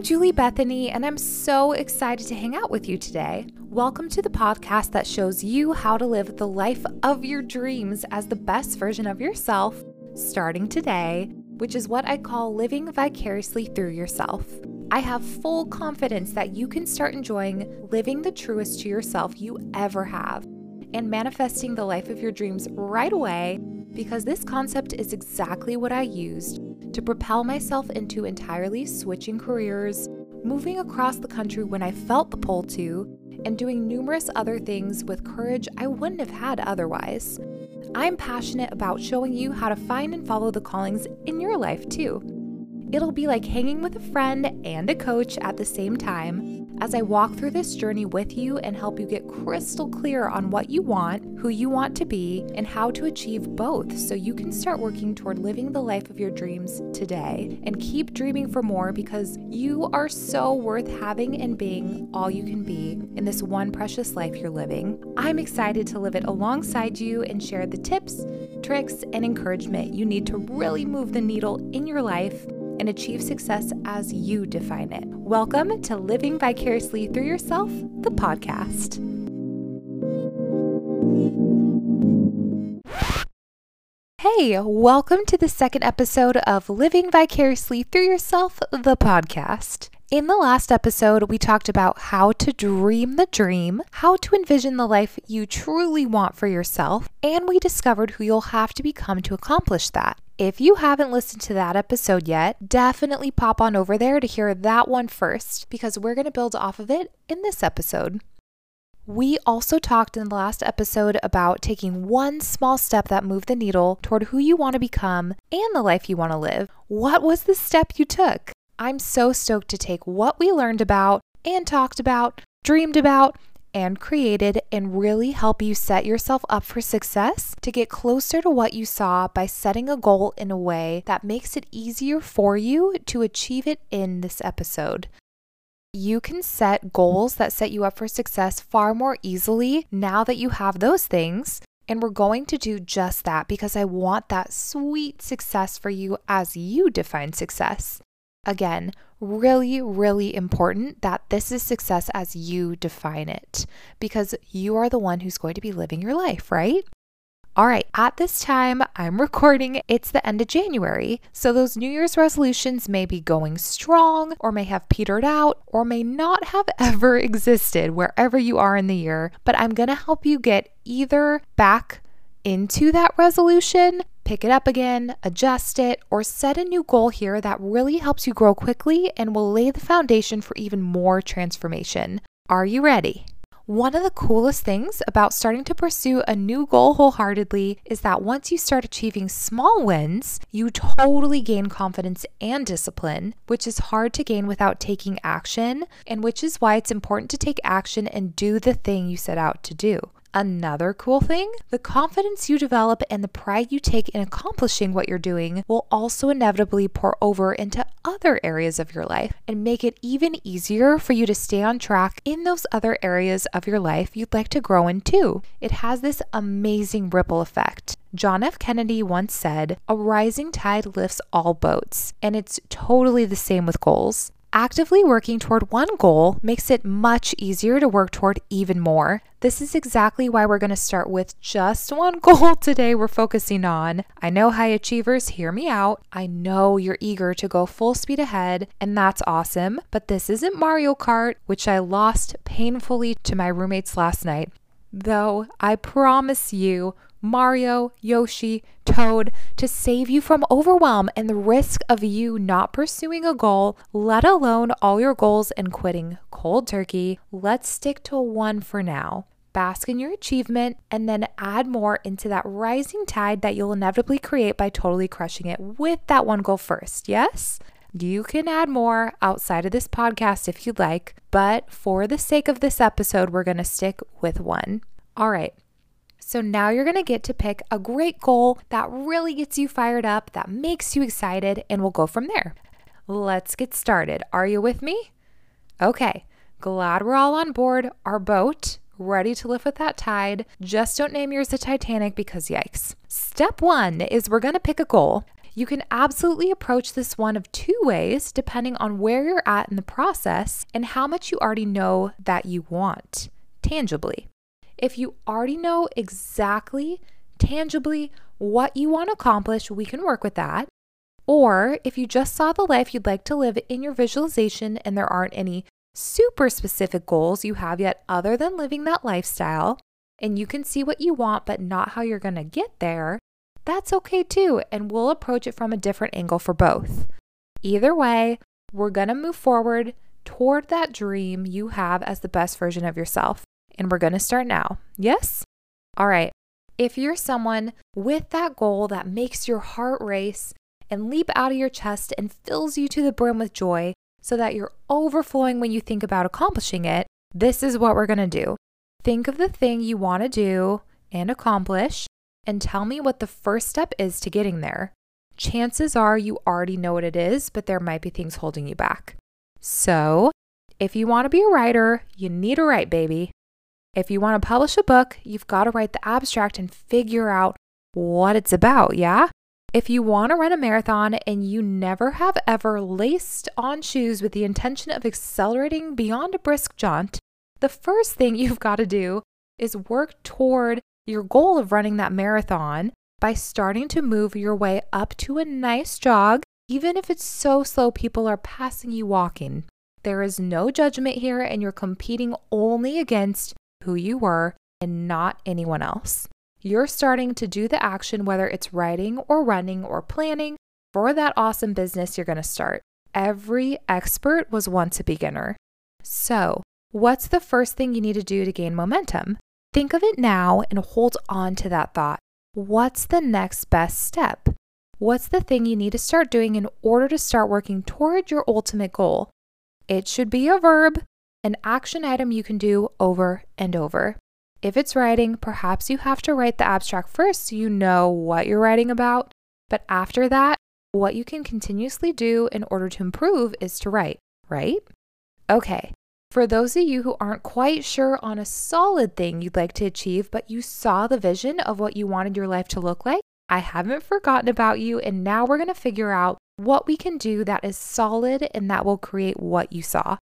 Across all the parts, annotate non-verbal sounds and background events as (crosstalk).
I'm Julie Bethany, and I'm so excited to hang out with you today. Welcome to the podcast that shows you how to live the life of your dreams as the best version of yourself starting today, which is what I call living vicariously through yourself. I have full confidence that you can start enjoying living the truest to yourself you ever have and manifesting the life of your dreams right away because this concept is exactly what I used to propel myself into entirely switching careers, moving across the country when I felt the pull to, and doing numerous other things with courage I wouldn't have had otherwise. I'm passionate about showing you how to find and follow the callings in your life too. It'll be like hanging with a friend and a coach at the same time as I walk through this journey with you and help you get crystal clear on what you want, who you want to be, and how to achieve both so you can start working toward living the life of your dreams today and keep dreaming for more because you are so worth having and being all you can be in this one precious life you're living. I'm excited to live it alongside you and share the tips, tricks, and encouragement you need to really move the needle in your life and achieve success as you define it. Welcome to Living Vicariously Through Yourself, the podcast. Hey, welcome to the second episode of Living Vicariously Through Yourself, the podcast. In the last episode, we talked about how to dream the dream, how to envision the life you truly want for yourself, and we discovered who you'll have to become to accomplish that. If you haven't listened to that episode yet, definitely pop on over there to hear that one first because we're going to build off of it in this episode. We also talked in the last episode about taking one small step that moved the needle toward who you want to become and the life you want to live. What was the step you took? I'm so stoked to take what we learned about and talked about, dreamed about, and created and really help you set yourself up for success to get closer to what you saw by setting a goal in a way that makes it easier for you to achieve it in this episode. You can set goals that set you up for success far more easily now that you have those things. And we're going to do just that because I want that sweet success for you as you define success. Again, really, really important that this is success as you define it because you are the one who's going to be living your life, right? All right, at this time I'm recording, it's the end of January. So those New Year's resolutions may be going strong or may have petered out or may not have (laughs) ever existed wherever you are in the year. But I'm going to help you get either back into that resolution pick it up again, adjust it, or set a new goal here that really helps you grow quickly and will lay the foundation for even more transformation. Are you ready? One of the coolest things about starting to pursue a new goal wholeheartedly is that once you start achieving small wins, you totally gain confidence and discipline, which is hard to gain without taking action, and which is why it's important to take action and do the thing you set out to do. Another cool thing the confidence you develop and the pride you take in accomplishing what you're doing will also inevitably pour over into other areas of your life and make it even easier for you to stay on track in those other areas of your life you'd like to grow in too. It has this amazing ripple effect. John F. Kennedy once said, A rising tide lifts all boats, and it's totally the same with goals. Actively working toward one goal makes it much easier to work toward even more. This is exactly why we're going to start with just one (laughs) goal today we're focusing on. I know high achievers, hear me out. I know you're eager to go full speed ahead, and that's awesome, but this isn't Mario Kart, which I lost painfully to my roommates last night. Though I promise you, Mario, Yoshi, Toad to save you from overwhelm and the risk of you not pursuing a goal, let alone all your goals and quitting cold turkey. Let's stick to one for now. Bask in your achievement and then add more into that rising tide that you'll inevitably create by totally crushing it with that one goal first. Yes? You can add more outside of this podcast if you'd like, but for the sake of this episode, we're going to stick with one. All right. So now you're going to get to pick a great goal that really gets you fired up, that makes you excited, and we'll go from there. Let's get started. Are you with me? Okay. Glad we're all on board our boat, ready to lift with that tide. Just don't name yours the Titanic because yikes. Step one is we're going to pick a goal. You can absolutely approach this one of two ways depending on where you're at in the process and how much you already know that you want tangibly. If you already know exactly, tangibly, what you want to accomplish, we can work with that. Or if you just saw the life you'd like to live in your visualization and there aren't any super specific goals you have yet other than living that lifestyle, and you can see what you want but not how you're going to get there, that's okay too. And we'll approach it from a different angle for both. Either way, we're going to move forward toward that dream you have as the best version of yourself. And we're going to start now. Yes? All right. If you're someone with that goal that makes your heart race and leap out of your chest and fills you to the brim with joy so that you're overflowing when you think about accomplishing it, this is what we're going to do. Think of the thing you want to do and accomplish and tell me what the first step is to getting there. Chances are you already know what it is, but there might be things holding you back. So, if you want to be a writer, you need to write, baby. If you want to publish a book, you've got to write the abstract and figure out what it's about, yeah? If you want to run a marathon and you never have ever laced on shoes with the intention of accelerating beyond a brisk jaunt, the first thing (laughs) you've got to do is work toward your goal of running that marathon by starting to move your way up to a nice jog, even if it's so slow people are passing you walking. There is no judgment here, and you're competing only against who you were and not anyone else. You're starting to do the action, whether it's writing or running or planning for that awesome business you're going to start. Every expert was once a beginner. So, what's the first thing you need to do to gain momentum? Think of it now and hold on to that thought. What's the next best step? What's the thing you need to start doing in order to start working toward your ultimate goal? It should be a verb, an action item you can do over and over. If it's writing, perhaps you have to write the abstract first so you know what you're writing about. But after that, what you can continuously do in order to improve is to write, right? Okay, for those of you who aren't quite sure on a solid thing you'd like to achieve, but you saw the vision of what you wanted your life to look like, I haven't forgotten about you. And now we're to figure out what we can do that is solid and that will create what you saw.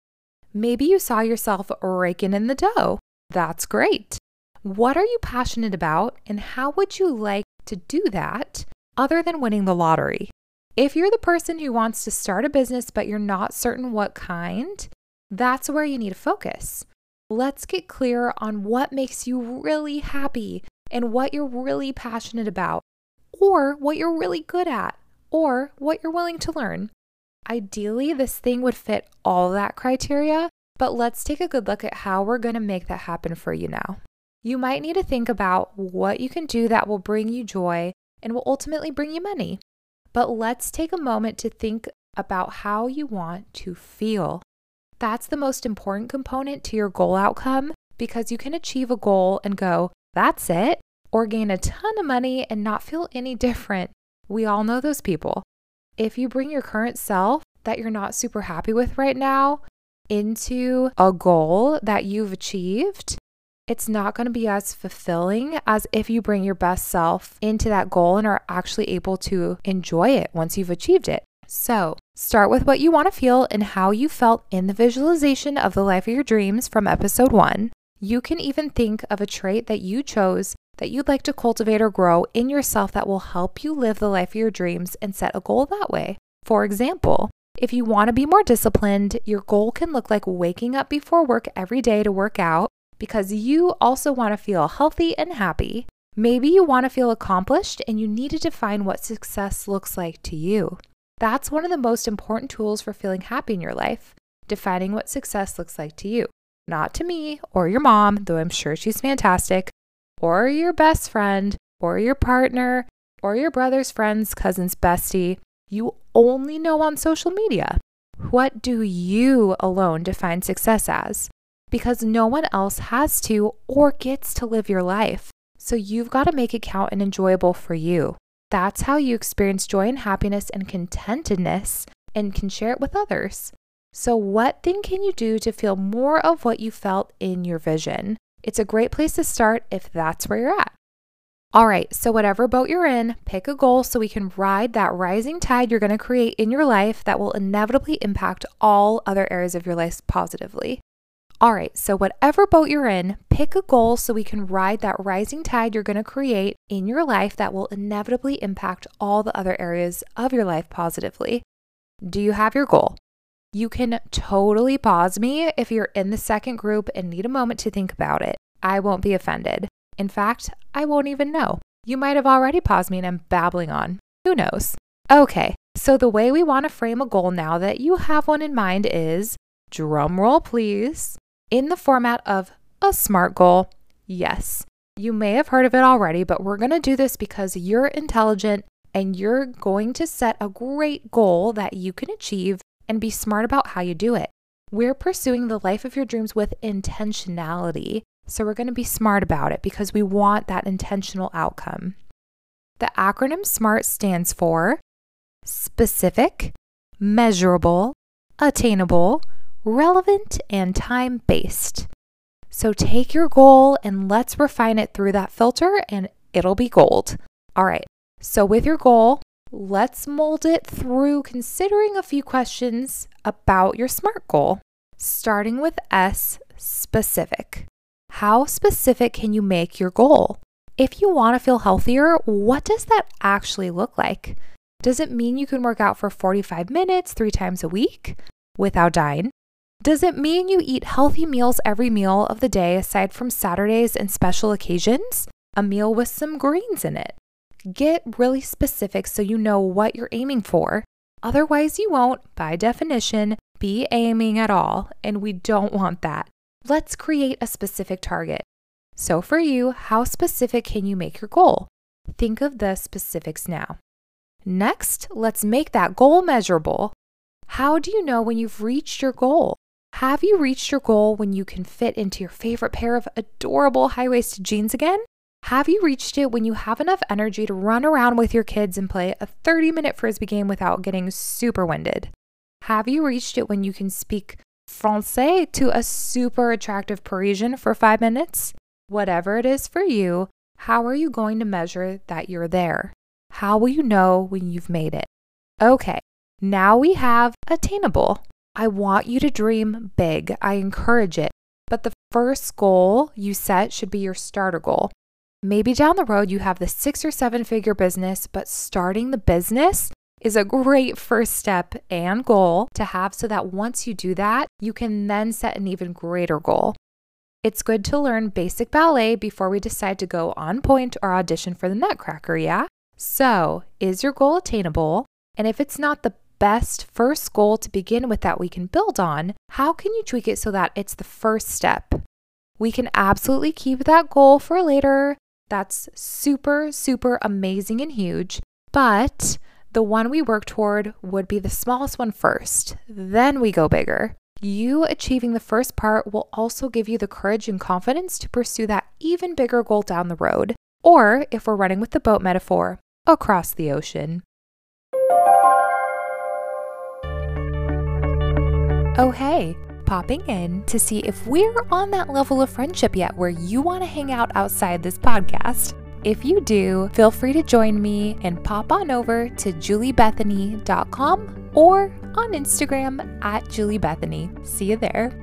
Maybe you saw yourself raking in the dough. That's great. What are you passionate about, and how would you like to do that other than winning the lottery? If you're the person who wants to start a business but you're not certain what kind, that's where you need to focus. Let's get clear on what makes you really happy and what you're really passionate about, or what you're really good at, or what you're willing to learn. Ideally, this thing would fit all that criteria, but let's take a good look at how we're going to make that happen for you now. You might need to think about what you can do that will bring you joy and will ultimately bring you money. But let's take a moment to think about how you want to feel that's the most important component to your goal outcome because you can achieve a goal and go, that's it, or gain a ton of money and not feel any (laughs) different. We all know those people. If you bring your current self that you're not super happy with right now into a goal that you've achieved, it's not going to be as fulfilling as if you bring your best self into that goal and are actually able to enjoy it once you've achieved it. So, start with what you want to feel and how you felt in the visualization of the life of your dreams from episode one. You can even think of a trait that you chose that you'd like to cultivate or grow in yourself that will help you live the life of your dreams and set a goal that way. For example, if you want to be more disciplined, your goal can look like waking up before work every day to work out because you also want to feel healthy and happy. Maybe you want to feel accomplished and you need to define what success looks like to you. That's one of the most important tools for feeling happy in your life, defining what success looks like to you. Not to me or your mom, though I'm sure she's fantastic, or your best friend, or your partner, or your brother's friend's cousin's bestie. You only know on social media. What do you alone define success as? Because no one else has to or gets to live your life. So you've got to make it count and enjoyable for you. That's how you experience joy and happiness and contentedness and can share it with others. So, what thing can you do to feel more of what you felt in your vision? It's a great place to start if that's where you're at. All right, so whatever boat you're in, pick a goal so we can ride that rising tide you're going to create in your life that will inevitably impact all other areas of your life positively. All right, so whatever boat you're in, pick a goal so we can ride that rising tide you're going to create in your life that will inevitably impact all the other areas of your life positively. Do you have your goal? You can totally pause me if you're in the second group and need a moment to think about it. I won't be offended. In fact, I won't even know. You might have already paused me and I'm babbling on. Who knows? Okay, so the way we want to frame a goal now that you have one in mind is drum roll, please, in the format of a SMART goal. Yes, you may have heard of it already, but we're going to do this because you're intelligent and you're going to set a great goal that you can achieve and be smart about how you do it. We're pursuing the life of your dreams with intentionality. So we're going to be smart about it because we want that intentional outcome. The acronym SMART stands for specific, measurable, attainable, relevant, and time based. So take your goal and let's refine it through that filter and it'll be gold. All right, so with your goal, let's mold it through considering a few questions about your SMART goal, starting with S specific. How specific can you make your goal? If you want to feel healthier, what does that actually look like? Does it mean you can work out for 45 minutes three times a week without dying? Does it mean you eat healthy meals every meal of the day aside from Saturdays and special occasions? A meal with some greens in it. Get really specific so you know what you're aiming for. Otherwise, you won't, by definition, be aiming at all, and we don't want that. Let's create a specific target. So, for you, how specific can you make your goal? Think of the specifics now. Next, let's make that goal measurable. How do you know when you've reached your goal? Have you reached your goal when you can fit into your favorite pair of adorable high waisted jeans again? Have you reached it when you have enough energy to run around with your kids and play a 30 minute frisbee game without getting super winded? Have you reached it when you can speak Francais to a super attractive Parisian for five minutes? Whatever it is for you, how are you going to measure that you're there? How will you know when you've made it? Okay, now we have attainable. I want you to dream big. I encourage it. But the first goal you set should be your starter goal. Maybe down the road you have the six or seven figure business, but starting the business is a great first step and goal to have so that once you do that, you can then set an even greater goal. It's good to learn basic ballet before we decide to go on point or audition for the Nutcracker, yeah? So, is your goal attainable? And if it's not the best first goal to begin with that we can build on, how can you tweak it so that it's the first step? We can absolutely keep that goal for later. That's super, super amazing and huge. But the one we work toward would be the smallest one first, then we go bigger. You achieving the first part will also give you the courage and confidence to pursue that even bigger goal down the road, or if we're running with the boat metaphor, across the ocean. Oh, hey, popping in to see if we're on that level of friendship yet where you want to hang out outside this podcast. If you do, feel free to join me and pop on over to juliebethany.com or on Instagram at juliebethany. See you there.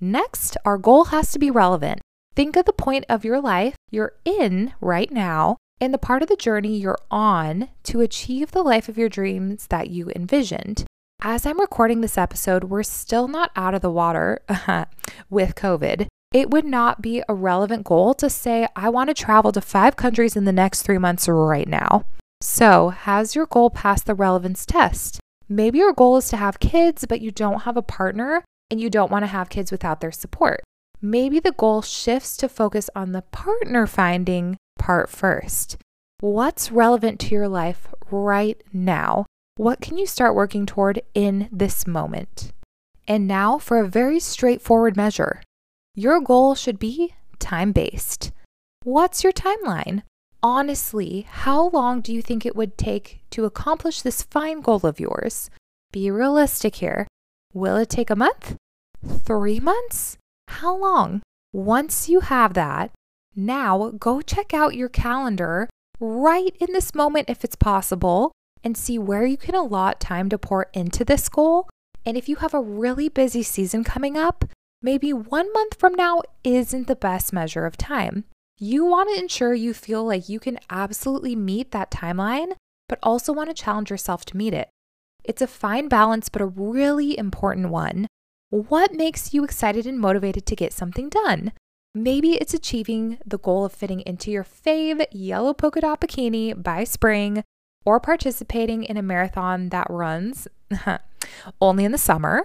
Next, our goal has to be relevant. Think of the point of your life you're in right now and the part of the journey you're on to achieve the life of your dreams that you envisioned. As I'm recording this episode, we're still not out of the water (laughs) with COVID, it would not be a relevant goal to say, I want to travel to five countries in the next three months right now. So, has your goal passed the relevance test? Maybe your goal is to have kids, but you don't have a partner and you don't want to have kids without their support. Maybe the goal shifts to focus on the partner finding part first. What's relevant to your life right now? What can you start working toward in this moment? And now for a very straightforward measure your goal should be time based. What's your timeline? Honestly, how long do you think it would take to accomplish this fine goal of yours? Be realistic here. Will it take a month? Three months? How long? Once you have that, Now, go check out your calendar right in this moment if it's possible and see where you can allot time to pour into this goal. And if you have a really busy season coming up, maybe one month from now isn't the best measure of time. You want to ensure you feel like you can absolutely meet that timeline, but also want to challenge yourself to meet it. It's a fine balance, but a really important one. What makes you excited and motivated to get something done? Maybe it's achieving the goal of fitting into your fave yellow polka dot bikini by spring or participating in a marathon that runs (laughs) only in the summer.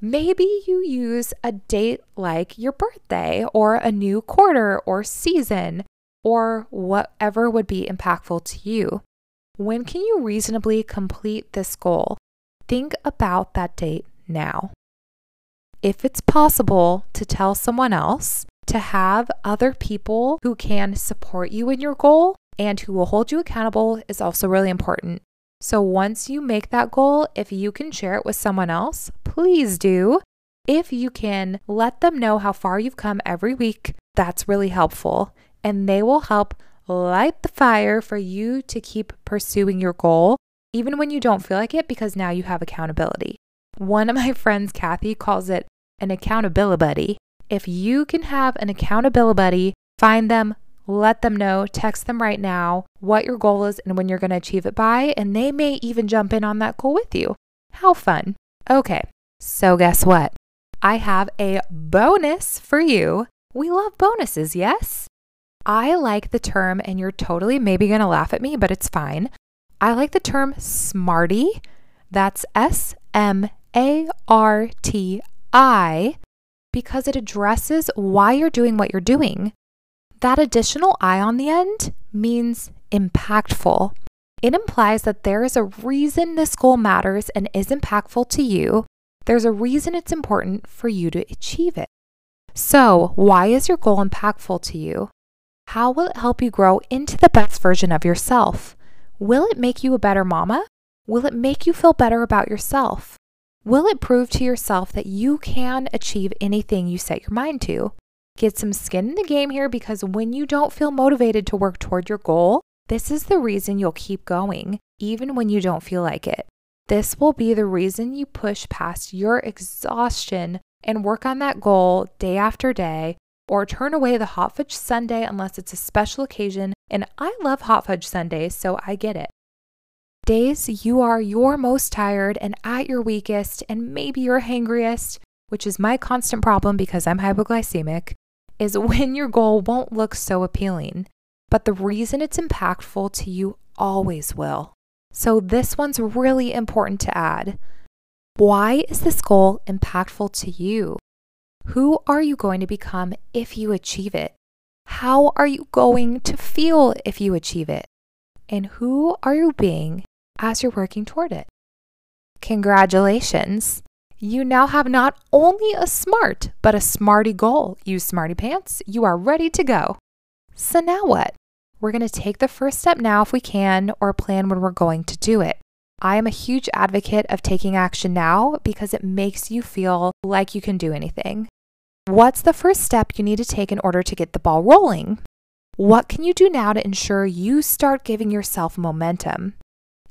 Maybe you use a date like your birthday or a new quarter or season or whatever would be impactful to you. When can you reasonably complete this goal? Think about that date now. If it's possible to tell someone else, to have other people who can support you in your goal and who will hold you accountable is also really important. So once you make that goal, if you can share it with someone else, please do. If you can let them know how far you've come every week, that's really helpful. And they will help light the fire for you to keep pursuing your goal, even when you don't feel like it, because now you have accountability. One of my (laughs) friends, Kathy, calls it an accountability buddy. If you can have an accountability buddy, find them, let them know, text them right now what your goal is and when you're going to achieve it by, and they may even jump in on that goal with you. How fun! Okay, so guess what? I have a bonus for you. We love bonuses, yes? I like the term, and you're totally maybe going to laugh at me, but it's fine. I like the term smarty. That's S M A R T I because it addresses why you're doing what you're doing. That additional I on the end means impactful. It implies that there is a reason this goal matters and is impactful to you. There's a reason it's important for you to achieve it. So, why is your goal impactful to you? How will it help you grow into the best version of yourself? Will it make you a better mama? Will it make you feel better about yourself? Will it prove to yourself that you can achieve anything you set your mind to? Get some skin in the game here because when you don't feel motivated to work toward your goal, this is the reason you'll keep going, even when you don't feel like it. This will be the reason you push past your exhaustion and work on that goal day after day, or turn away the hot fudge sundae unless it's a special occasion. And I love hot fudge sundaes, so I get it. Days you are your most tired and at your weakest, and maybe your hangriest, which is my constant problem because I'm hypoglycemic, is when your goal won't look so appealing. But the reason it's impactful to you always will. So, this one's really important to add. Why is this goal impactful to you? Who are you going to become if you achieve it? How are you going to feel if you achieve it? And who are you being as you're working toward it. Congratulations! You now have not only a smart, but a smarty goal. You smarty pants, you are ready to go. So now what? We're going to take the first step now if we can, or plan when we're going to do it. I am a huge advocate of taking action now because it makes you feel like you can do anything. What's the first step you need to take in order to get the ball rolling? What can you do now to ensure you start giving yourself momentum?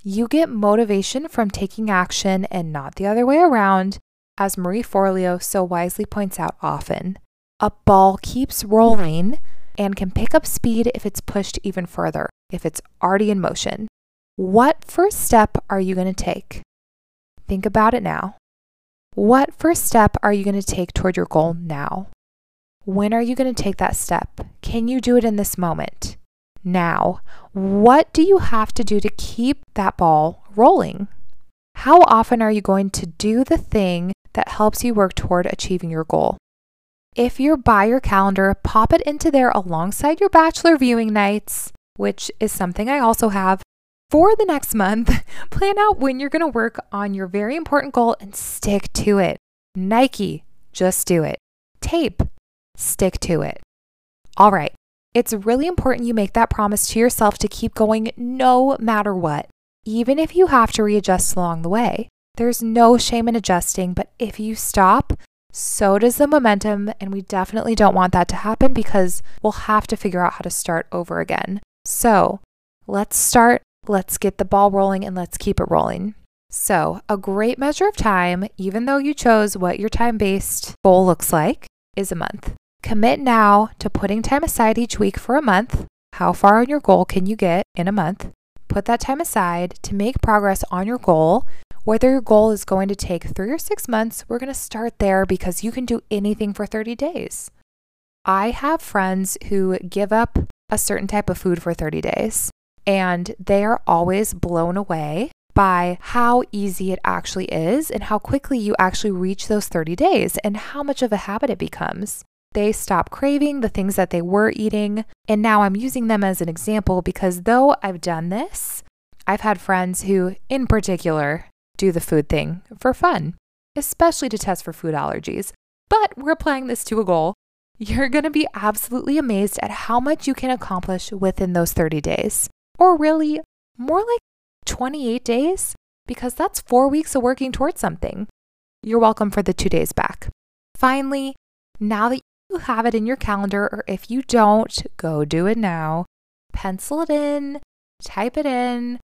You get motivation from taking action and not the other way around, as Marie Forleo so wisely points out often. A ball keeps rolling and can pick up speed if it's pushed even further, if it's already in motion. What first step are you going to take? Think about it now. What first step are you going to take toward your goal now? When are you going to take that step? Can you do it in this moment? Now. What do you have to do to keep that ball rolling? How often are you going to do the thing that helps you work toward achieving your goal? If you're by your calendar, pop it into there alongside your bachelor viewing nights, which is something I also have. For the next month, (laughs) plan out when you're going to work on your very important goal and stick to it. Nike, just do it. Tape, stick to it. All right, it's really important you make that promise to yourself to keep going no matter what, even if you have to readjust along the way. There's no shame in adjusting, but if you stop, so does the momentum. And we definitely don't want that to happen because we'll have to figure out how to start over again. So let's start, let's get the ball rolling, and let's keep it rolling. So, a great measure of time, even though you chose what your time based goal looks like, is a month. Commit now to putting time aside each week for a month. How far on your goal can you get in a month? Put that time aside to make progress on your goal. Whether your goal is going to take three or six months, we're going to start there because you can do anything for 30 days. I have friends who give up a certain type of food for 30 days, and they are always blown away by how easy it actually is and how quickly you actually reach those 30 days and how much of a habit it becomes they stop craving the things that they were eating. And now I'm using them as an example because though I've done this, I've had friends who, in particular, do the food thing for fun, especially to test for food allergies. But we're applying this to a goal. You're going to be absolutely amazed at how much you can accomplish within those 30 days, or really more like 28 days, because that's four weeks of working towards something. You're welcome for the two days back. Finally, now that you have it in your calendar, or if you don't, go do it now. Pencil it in, type it in,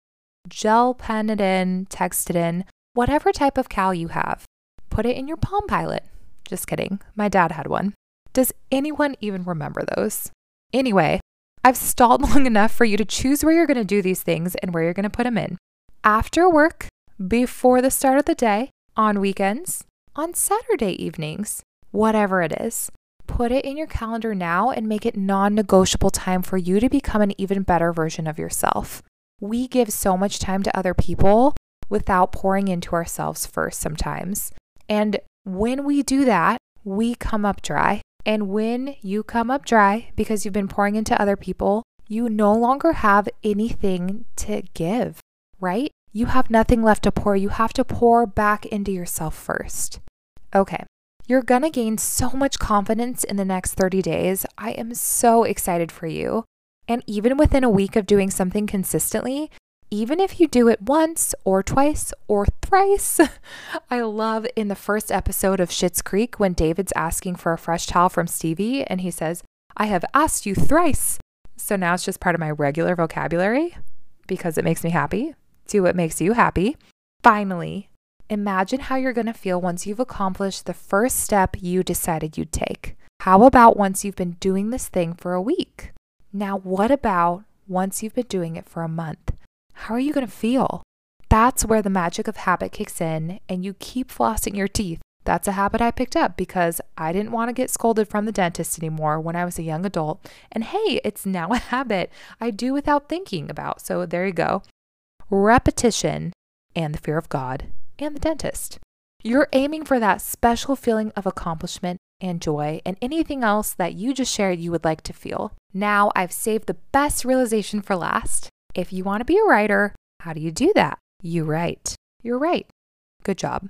gel pen it in, text it in, whatever type of cal you have. Put it in your Palm Pilot. Just kidding. My dad had one. Does anyone even remember those? Anyway, I've stalled (laughs) long enough for you to choose where you're going to do these things and where you're going to put them in. After work, before the start of the day, on weekends, on Saturday evenings, whatever it is put it in your calendar now and make it non negotiable time for you to become an even better version of yourself. We give so much time to other people without pouring into ourselves first sometimes. And when we do that, we come up dry. And when you come up dry because you've been pouring into other people, you no longer have anything to give, right? You have nothing left to pour. You have to pour back into yourself first. Okay, you're going to gain so much confidence in the next 30 days. I am so excited for you. And even within a week of doing something consistently, even if you do it once or twice or thrice. (laughs) I love in the first episode of Schitt's Creek when David's asking for a fresh towel from Stevie and he says, I have asked you thrice. So now it's just part of my regular vocabulary because it makes me happy. Do what makes you happy. Finally, Imagine how you're going to feel once you've accomplished the first step you decided you'd take. How about once you've been doing this thing for a week? Now, what about once you've been doing it for a month? How are you going to feel? That's where the magic of habit kicks in and you keep flossing your teeth. That's a habit I picked up because I didn't want to get scolded from the dentist anymore when I was a young adult. And hey, it's now a habit I do without thinking about. So there you go. Repetition and the fear of God and the dentist. You're aiming for that special feeling of accomplishment and joy and anything else that you just shared you would like to feel. Now, I've saved the best realization for last. If you want to be a writer, how do you do that? You write. You're right. Good job.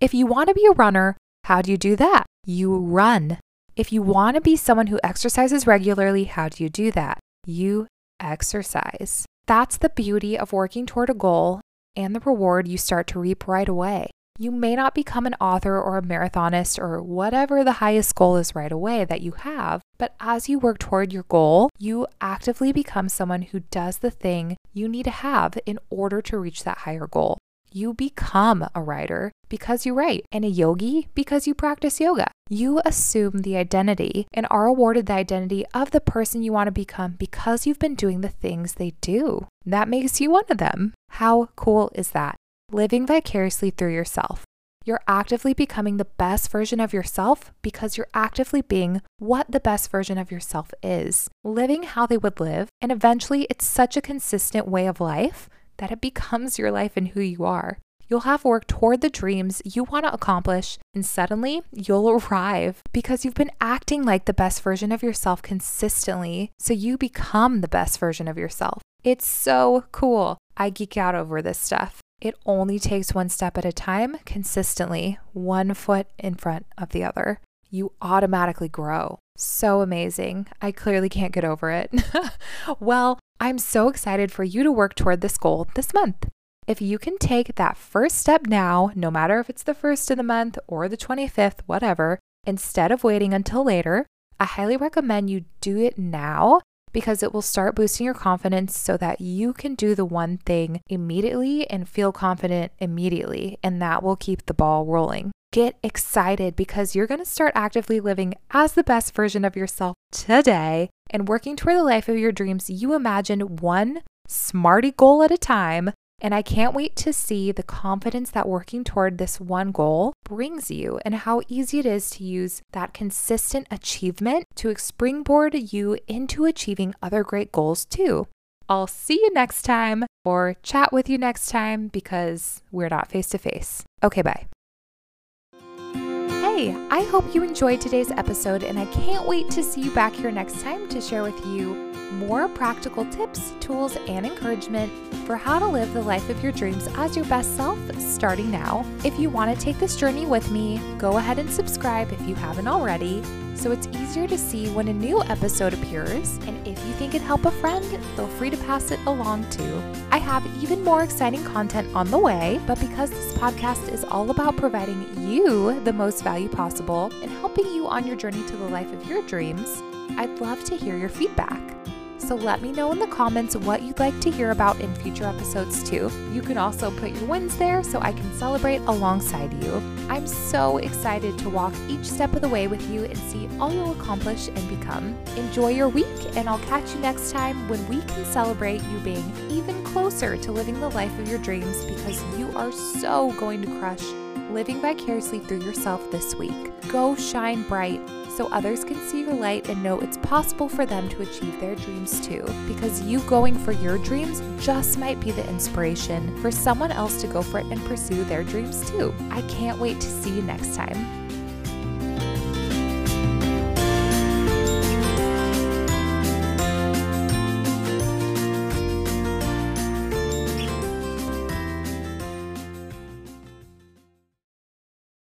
If you want to be a runner, how do you do that? You run. If you want to be someone who exercises regularly, how do you do that? You exercise. That's the beauty of working toward a goal and the reward you start to reap right away. You may not become an author or a marathonist or whatever the highest goal is right away that you have, but as you work toward your goal, you actively become someone who does the thing you need to have in order to reach that higher goal. You become a writer because you write, and a yogi because you practice yoga. You assume the identity and are awarded the identity of the person you want to become because you've been doing the things they do. That makes you one of them. How cool is that? Living vicariously through yourself. You're actively becoming the best version of yourself because you're actively being what the best version of yourself is, living how they would live. And eventually, it's such a consistent way of life that it becomes your life and who you are. You'll have work toward the dreams you want to accomplish, and suddenly you'll arrive because you've been acting like the best version of yourself consistently, so you become the best version of yourself. It's so cool. I geek out over this stuff. It only takes one step at a time, consistently, one foot in front of the other. You automatically grow. So amazing. I clearly can't get over it. (laughs) well, I'm so excited for you to work toward this goal this month. If you can take that first step now, no matter if it's the first of the month or the 25th, whatever, instead of waiting until later, I highly recommend you do it now because it will start boosting your confidence so that you can do the one thing immediately and feel confident immediately. And that will keep the ball rolling. Get excited because you're going to start actively living as the best version of yourself today and working toward the life of your dreams you imagine one smarty goal at a time and I can't wait to see the confidence that working toward this one goal brings you and how easy it is to use that consistent achievement to springboard you into achieving other great goals too. I'll see you next time or chat with you next time because we're not face to face. Okay, bye. Hey, I hope you enjoyed today's episode, and I can't wait to see you back here next time to share with you more practical tips, tools, and encouragement for how to live the life of your dreams as your best self starting now. If you want to take this journey with me, go ahead and subscribe if you haven't already so it's easier to see when a new episode appears. And if you think it'd help a friend, feel free to pass it along too. I have even more exciting content on the way, but because this podcast is all about providing you the most value possible and helping you on your journey to the life of your dreams, I'd love to hear your feedback. So let me know in the comments what you'd like to hear about in future episodes too. You can also put your wins there so I can celebrate alongside you. I'm so excited to walk each step of the way with you and see all you'll accomplish and become. Enjoy your week, and I'll catch you next time when we can celebrate you being even closer to living the life of your dreams because you are so going to crush living vicariously through yourself this week. Go shine bright so others can see your light and know it's possible for them to achieve their dreams too. Because you going for your dreams just might be the inspiration for someone else to go for it and pursue their dreams too. I can't wait to see you next time.